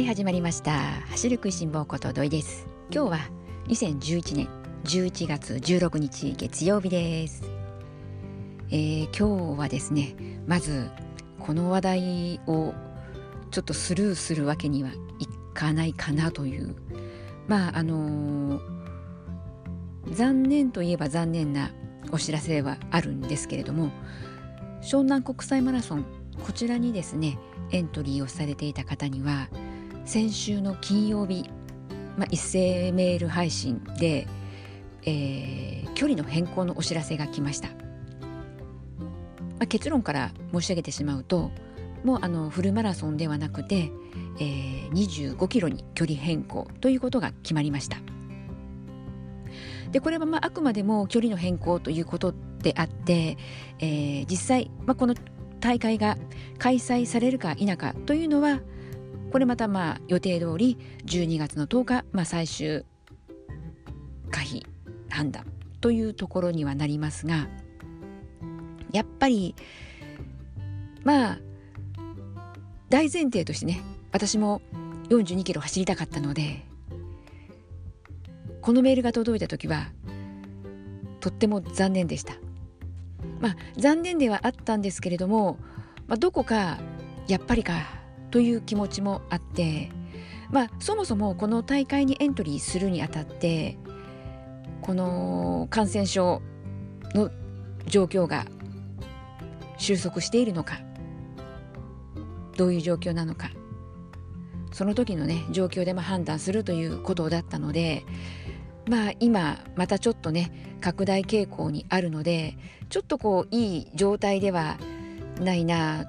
い始まりました。走る食いしん坊こと土井です。今日は2011年11月16日月曜日です、えー、今日はですねまずこの話題をちょっとスルーするわけにはいかないかなという。まああのー、残念といえば残念なお知らせはあるんですけれども湘南国際マラソンこちらにですねエントリーをされていた方には先週の金曜日、まあ、一斉メール配信で、えー、距離の変更のお知らせが来ました、まあ、結論から申し上げてしまうともうあのフルマラソンではなくて、えー、25キロに距離変更ということが決まりました。でこれはまああくまでも距離の変更ということであって、えー、実際、まあ、この大会が開催されるか否かというのはこれまたまあ予定通り12月の10日、まあ、最終可否判断というところにはなりますがやっぱりまあ大前提としてね私も42キロ走りたかったのでこのメールが届いた時はとっても残念でした。まあ残念ではあったんですけれども、まあ、どこかやっぱりかという気持ちもあって、まあ、そもそもこの大会にエントリーするにあたってこの感染症の状況が収束しているのかどういう状況なのかその時のね状況でも判断するということだったのでまあ今またちょっとね拡大傾向にあるのでちょっとこういい状態ではないな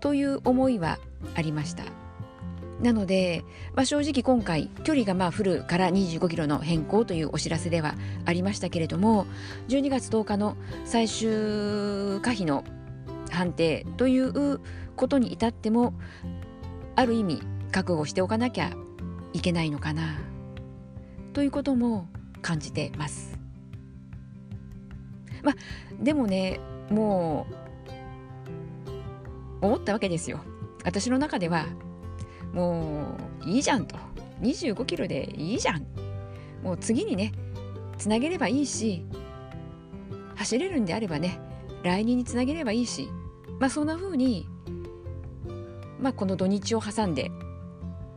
という思いはありましたなので、まあ、正直今回距離がまあフルから25キロの変更というお知らせではありましたけれども12月10日の最終可否の判定ということに至ってもある意味覚悟しておかなきゃいけないのかなということも感じてます。まあでもねもう思ったわけですよ。私の中ではもういいじゃんと。25キロでいいじゃん。もう次にねつなげればいいし走れるんであればね来年につなげればいいしまあそんな風にまあこの土日を挟んで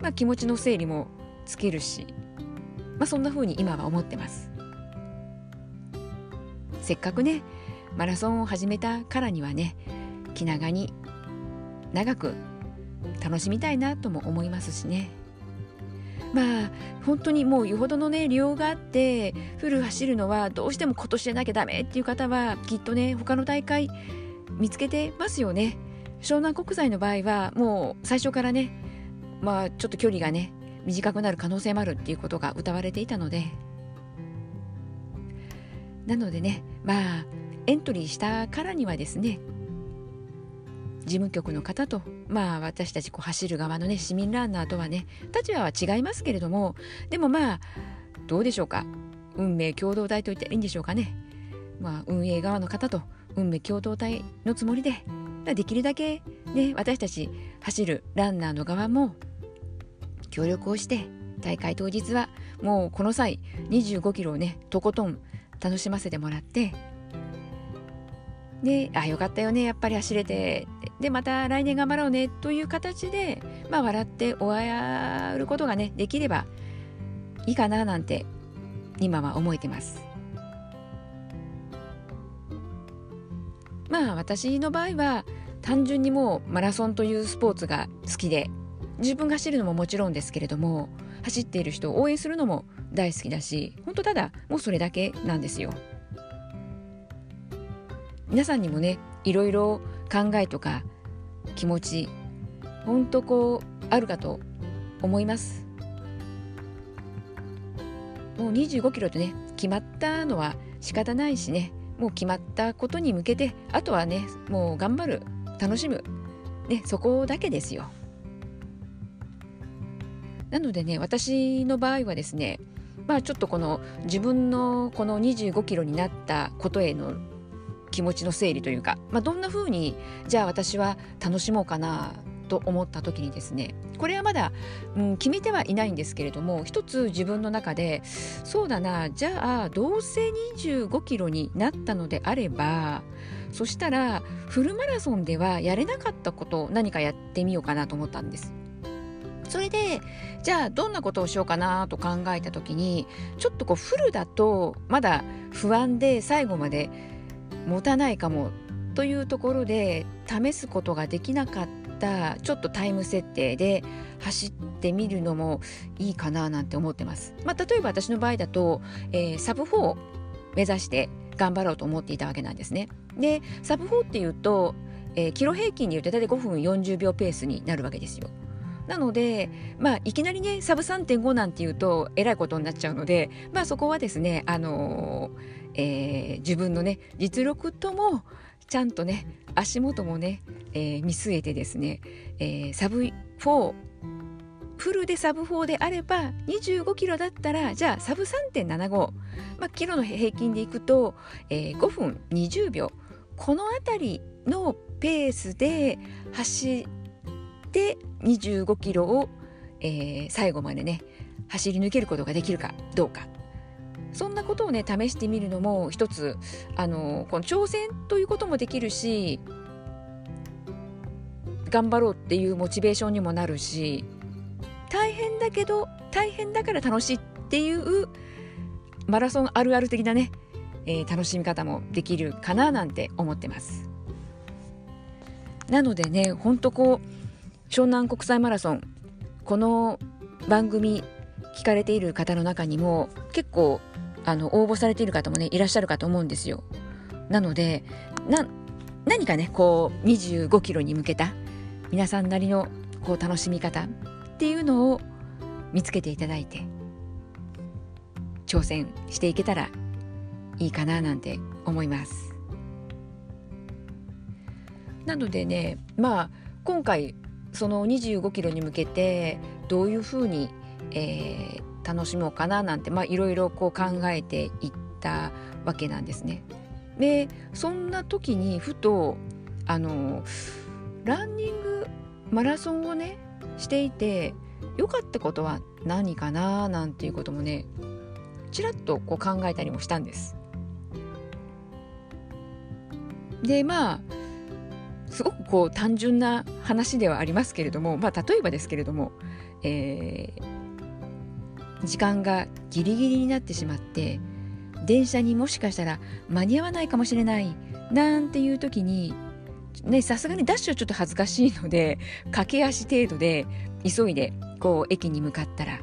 まあ気持ちの整理もつけるしまあそんな風に今は思ってます。せっかくねマラソンを始めたからにはね気長に長く楽しみたいなとも思いますしね。まあ本当にもうよほどのね利用があってフル走るのはどうしても今年でなきゃダメっていう方はきっとね他の大会見つけてますよね。湘南国際の場合はもう最初からねまあちょっと距離がね短くなる可能性もあるっていうことが謳われていたので。なのでねまあエントリーしたからにはですね事務局の方とまあ私たちこう走る側のね市民ランナーとはね立場は違いますけれどもでもまあどうでしょうか。運命共同体と言っていいんでしょうかね。まあ運営側の方と運命共同体のつもりでできるだけね私たち走るランナーの側も協力をして大会当日はもうこの際25キロをねとことん楽しませてもらってであよかったよねやっぱり走れてでまた来年頑張ろうねという形で、まあ、笑って終わることがねできればいいかななんて今は思えてます。まあ私の場合は単純にもうマラソンというスポーツが好きで自分が走るのももちろんですけれども走っている人を応援するのも大好きだし本当ただもうそれだけなんですよ。皆さんにもねいろいろ考えとか気持ち本当こうあるかと思います。もう25キロとね決まったのは仕方ないしねもう決まったことに向けてあとはねもう頑張る楽しむねそこだけですよ。なのでね私の場合はですねまあちょっとこの自分のこの25キロになったことへの気持ちの整理というか、まあ、どんな風にじゃあ私は楽しもうかなと思った時にですねこれはまだ、うん、決めてはいないんですけれども一つ自分の中でそうだなじゃあどうせ25キロになったのであればそしたらフルマラソンではやれなかったことを何かやってみようかなと思ったんです。それでじゃあどんなことをしようかなと考えた時にちょっとこうフルだとまだ不安で最後まで持たないかもというところで試すことができなかったちょっとタイム設定で走ってみるのもいいかななんて思ってます。まあ、例えば私の場合だと、えー、サブ4を目指して頑張ろうと思っていたわけなんですね。でサブ4っていうと、えー、キロ平均でいうと大体5分40秒ペースになるわけですよ。なので、まあ、いきなりねサブ3.5なんていうとえらいことになっちゃうので、まあ、そこはですね、あのー、えー、自分のね実力ともちゃんとね足元もね、えー、見据えてですね、えー、サブ4フルでサブ4であれば25キロだったらじゃあサブ3.75、まあ、キロの平均でいくと、えー、5分20秒この辺りのペースで走って25キロを、えー、最後までね走り抜けることができるかどうかそんなことをね試してみるのも一つあのこの挑戦ということもできるし頑張ろうっていうモチベーションにもなるし大変だけど大変だから楽しいっていうマラソンあるある的なね、えー、楽しみ方もできるかななんて思ってます。なのでねほんとこう湘南国際マラソンこの番組聞かれている方の中にも結構あの応募されている方もねいらっしゃるかと思うんですよ。なのでな何かねこう25キロに向けた皆さんなりのこう楽しみ方っていうのを見つけていただいて挑戦していけたらいいかななんて思います。なのでねまあ今回その25キロに向けてどういうふうに、えー、楽しもうかななんていろいろ考えていったわけなんですね。でそんな時にふとあのランニングマラソンをねしていて良かったことは何かななんていうこともねちらっとこう考えたりもしたんです。でまあすごくこう単純な話ではありますけれども、まあ、例えばですけれども、えー、時間がギリギリになってしまって電車にもしかしたら間に合わないかもしれないなんていう時にさすがにダッシュはちょっと恥ずかしいので駆け足程度で急いでこう駅に向かったら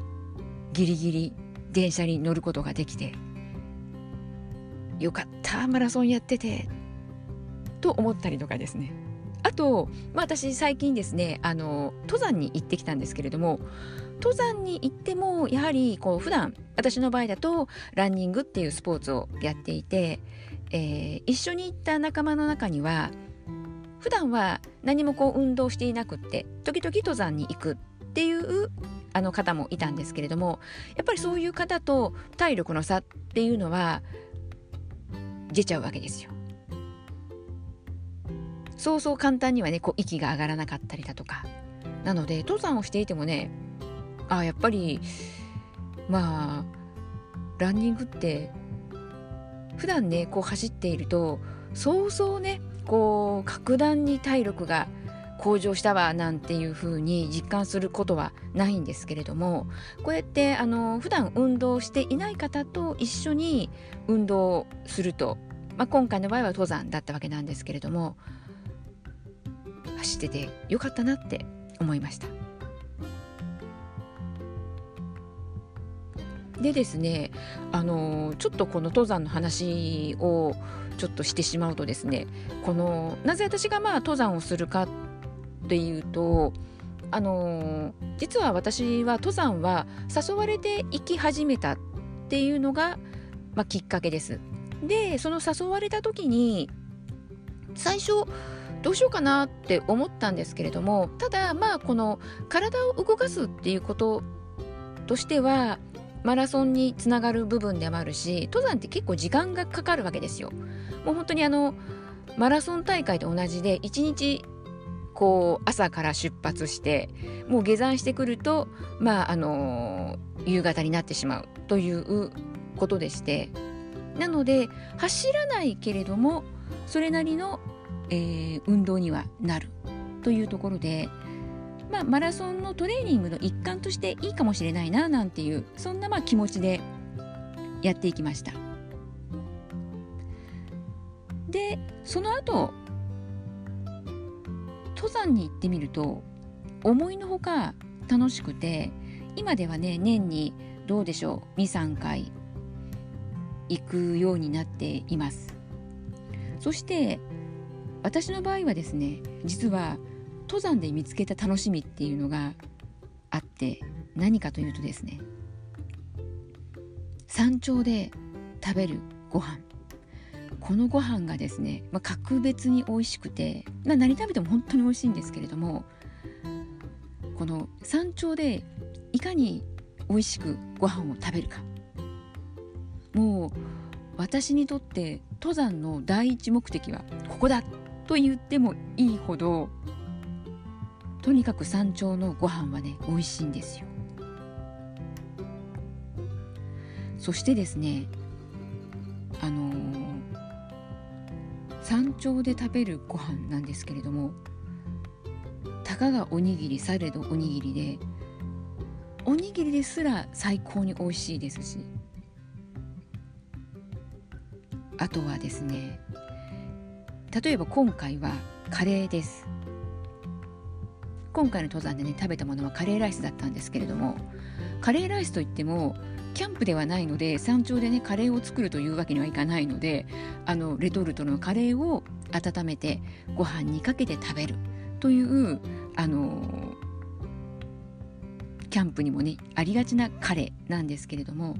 ギリギリ電車に乗ることができてよかったマラソンやっててと思ったりとかですね。あと、まあ、私最近ですねあの登山に行ってきたんですけれども登山に行ってもやはりこう普段私の場合だとランニングっていうスポーツをやっていて、えー、一緒に行った仲間の中には普段は何もこう運動していなくって時々登山に行くっていうあの方もいたんですけれどもやっぱりそういう方と体力の差っていうのは出ちゃうわけですよ。そうそう簡単にはねこう息が上がらなかったりだとか。なので登山をしていてもねあやっぱりまあランニングって普段ねこう走っているとそうそうねこう格段に体力が向上したわなんていう風に実感することはないんですけれどもこうやってあの普段運動していない方と一緒に運動すると、まあ、今回の場合は登山だったわけなんですけれども走っててよかったなって思いました。でですねあのちょっとこの登山の話をちょっとしてしまうとですねこのなぜ私がまあ登山をするかっていうとあの実は私は登山は誘われて行き始めたっていうのが、まあ、きっかけです。でその誘われた時に最初どうしようかなって思ったんですけれどもただまあこの体を動かすっていうこととしてはマラソンにつながる部分でもあるし登山って結構時間がかかるわけですよ。もう本当にあのマラソン大会と同じで1日こう朝から出発してもう下山してくるとまああの夕方になってしまうということでしてなので走らないけれどもそれなりの、えー、運動にはなるというところで、まあ、マラソンのトレーニングの一環としていいかもしれないななんていうそんなまあ気持ちでやっていきました。でその後登山に行ってみると思いのほか楽しくて今ではね年にどうでしょう23回行くようになっていますそして私の場合はですね実は登山で見つけた楽しみっていうのがあって何かというとですね山頂で食べるご飯。このご飯がですね、まあ、格別に美味しくて、まあ、何食べても本当に美味しいんですけれどもこの山頂でいかに美味しくご飯を食べるか。もう私にとって登山の第一目的はここだと言ってもいいほどとにかく山頂のご飯はね美味しいんですよ。そしてですねあのー、山頂で食べるご飯なんですけれどもたかがおにぎりされどおにぎりでおにぎりですら最高に美味しいですしあとはですね例えば今回はカレーです。今回の登山でね食べたものはカレーライスだったんですけれどもカレーライスといってもキャンプではないので山頂でねカレーを作るというわけにはいかないのであのレトルトのカレーを温めてご飯にかけて食べるというあのキャンプにもねありがちなカレーなんですけれども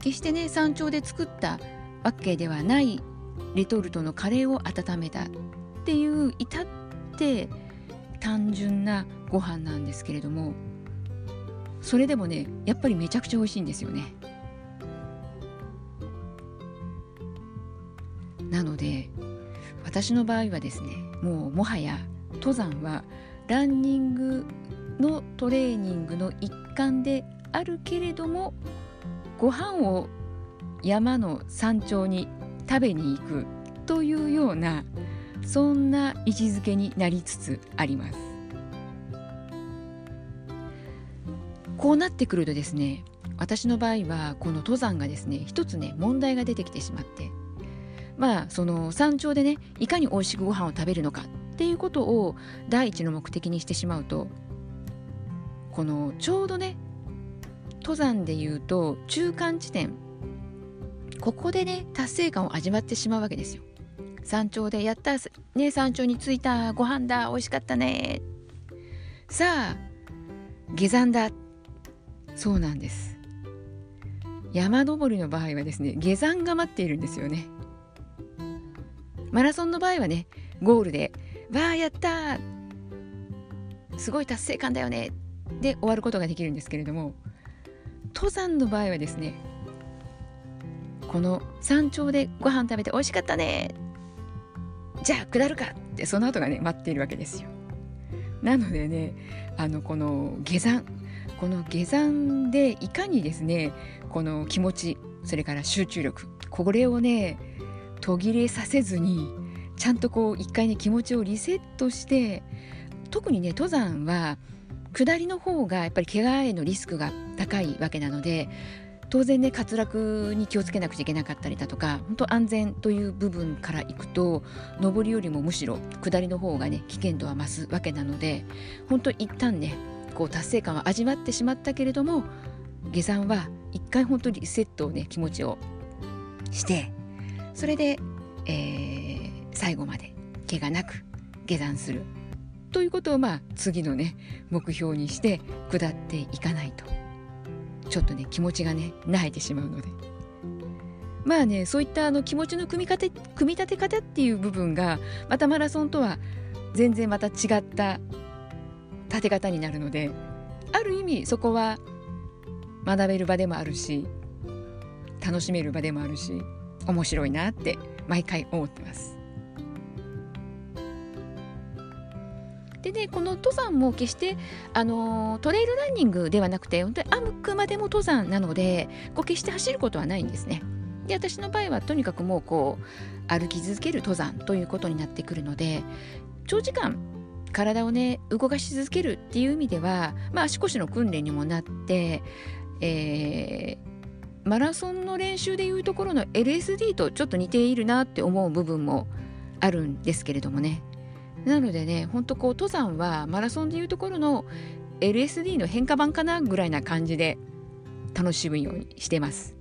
決してね山頂で作ったわけではないレトルトのカレーを温めたっていう至って単純なご飯なんですけれどもそれでもねやっぱりめちゃくちゃ美味しいんですよね。なので私の場合はですねもうもはや登山はランニングのトレーニングの一環であるけれどもご飯を山の山頂に食べに行くというようなそんな位置づけになりつつあります。こうなってくるとですね私の場合はこの登山がですね一つね問題が出てきてしまってまあその山頂でねいかに美味しくご飯を食べるのかっていうことを第一の目的にしてしまうとこのちょうどね登山でいうと中間地点ここでね達成感を味わってしまうわけですよ。山頂でやったね山頂に着いたご飯だ美味しかったね。さあ下山だ。そうなんです。山登りの場合はですね下山が待っているんですよね。マラソンの場合はねゴールで「わあやったすごい達成感だよね」で終わることができるんですけれども登山の場合はですねこの山頂でご飯食べて美味しかったね。じゃあ下るかってその後がね待っているわけですよ。なのでねあのこの下山この下山でいかにですねこの気持ちそれから集中力これをね途切れさせずにちゃんとこう一回ね気持ちをリセットして特にね登山は下りの方がやっぱり怪我へのリスクが高いわけなので当然ね滑落に気をつけなくちゃいけなかったりだとか本当安全という部分からいくと上りよりもむしろ下りの方がね危険度は増すわけなので本当一旦ねこう達成感は味わってしまったけれども下山は一回本当にリセットをね気持ちをしてそれで、えー、最後まで怪我なく下山するということをまあ次のね目標にして下っていかないと。ちょっとね気持ちがね萎えてしまうのでまあねそういったあの気持ちの組み立て組み立て方っていう部分がまたマラソンとは全然また違った立て方になるのである意味そこは学べる場でもあるし楽しめる場でもあるし面白いなって毎回思ってます。でねこの登山も決してあのトレイルランニングではなくて本当にあくまでも登山なのでこう決して走ることはないんですね。で私の場合はとにかくもうこう歩き続ける登山ということになってくるので長時間体をね動かし続けるっていう意味では、まあ、足腰の訓練にもなって、えー、マラソンの練習でいうところの LSD とちょっと似ているなって思う部分もあるんですけれどもねなのでねほんとこう登山はマラソンでいうところの LSD の変化版かなぐらいな感じで楽しむようにしてます。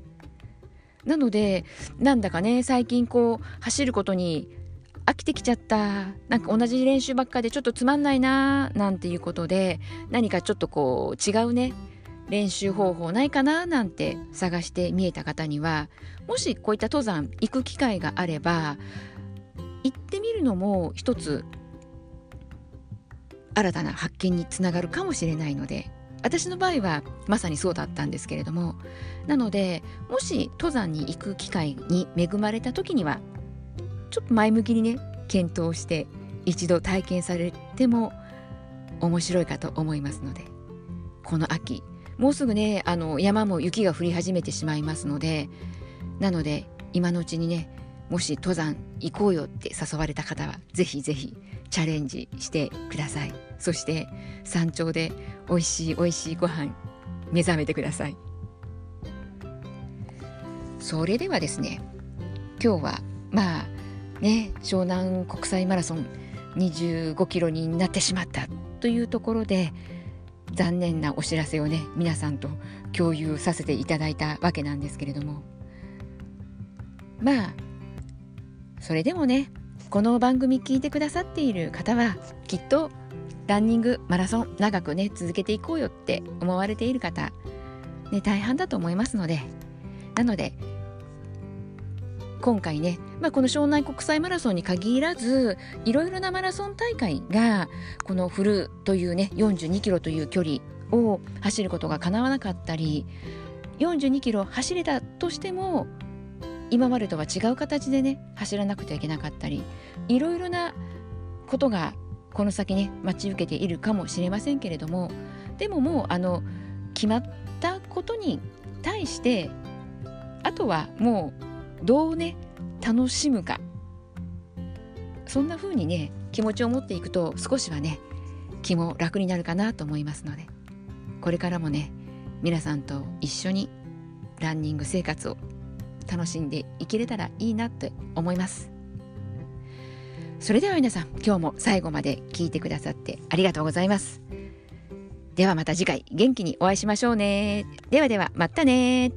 なのでなんだかね最近こう走ることに飽きてきちゃったなんか同じ練習ばっかでちょっとつまんないななんていうことで何かちょっとこう違うね練習方法ないかななんて探して見えた方にはもしこういった登山行く機会があれば行ってみるのも一つ新たな発見につながるかもしれないので私の場合はまさにそうだったんですけれどもなのでもし登山に行く機会に恵まれた時にはちょっと前向きにね検討して一度体験されても面白いかと思いますのでこの秋もうすぐねあの山も雪が降り始めてしまいますのでなので今のうちにねもし登山行こうよって誘われた方はぜひぜひチャレンジしてください。そして山頂で美味しい美味しいご飯目覚めてください。それではですね今日はまあね湘南国際マラソン25キロになってしまったというところで残念なお知らせをね皆さんと共有させていただいたわけなんですけれども。まあそれでもねこの番組聞いてくださっている方はきっとランニングマラソン長くね続けていこうよって思われている方、ね、大半だと思いますのでなので今回ね、まあ、この湘南国際マラソンに限らずいろいろなマラソン大会がこのフルというね42キロという距離を走ることがかなわなかったり42キロ走れたとしても今までとは違う形でね走らなくてはいけなかったりいろいろなことがこの先ね待ち受けているかもしれませんけれどもでももうあの決まったことに対してあとはもうどうね楽しむか。そんな風にね気持ちを持っていくと少しはね気も楽になるかなと思いますのでこれからもね皆さんと一緒にランニング生活を楽しんでいけれたらいいなって思います。それでは皆さん今日も最後まで聞いてくださってありがとうございます。ではまた次回元気にお会いしましょうね。ではではまたね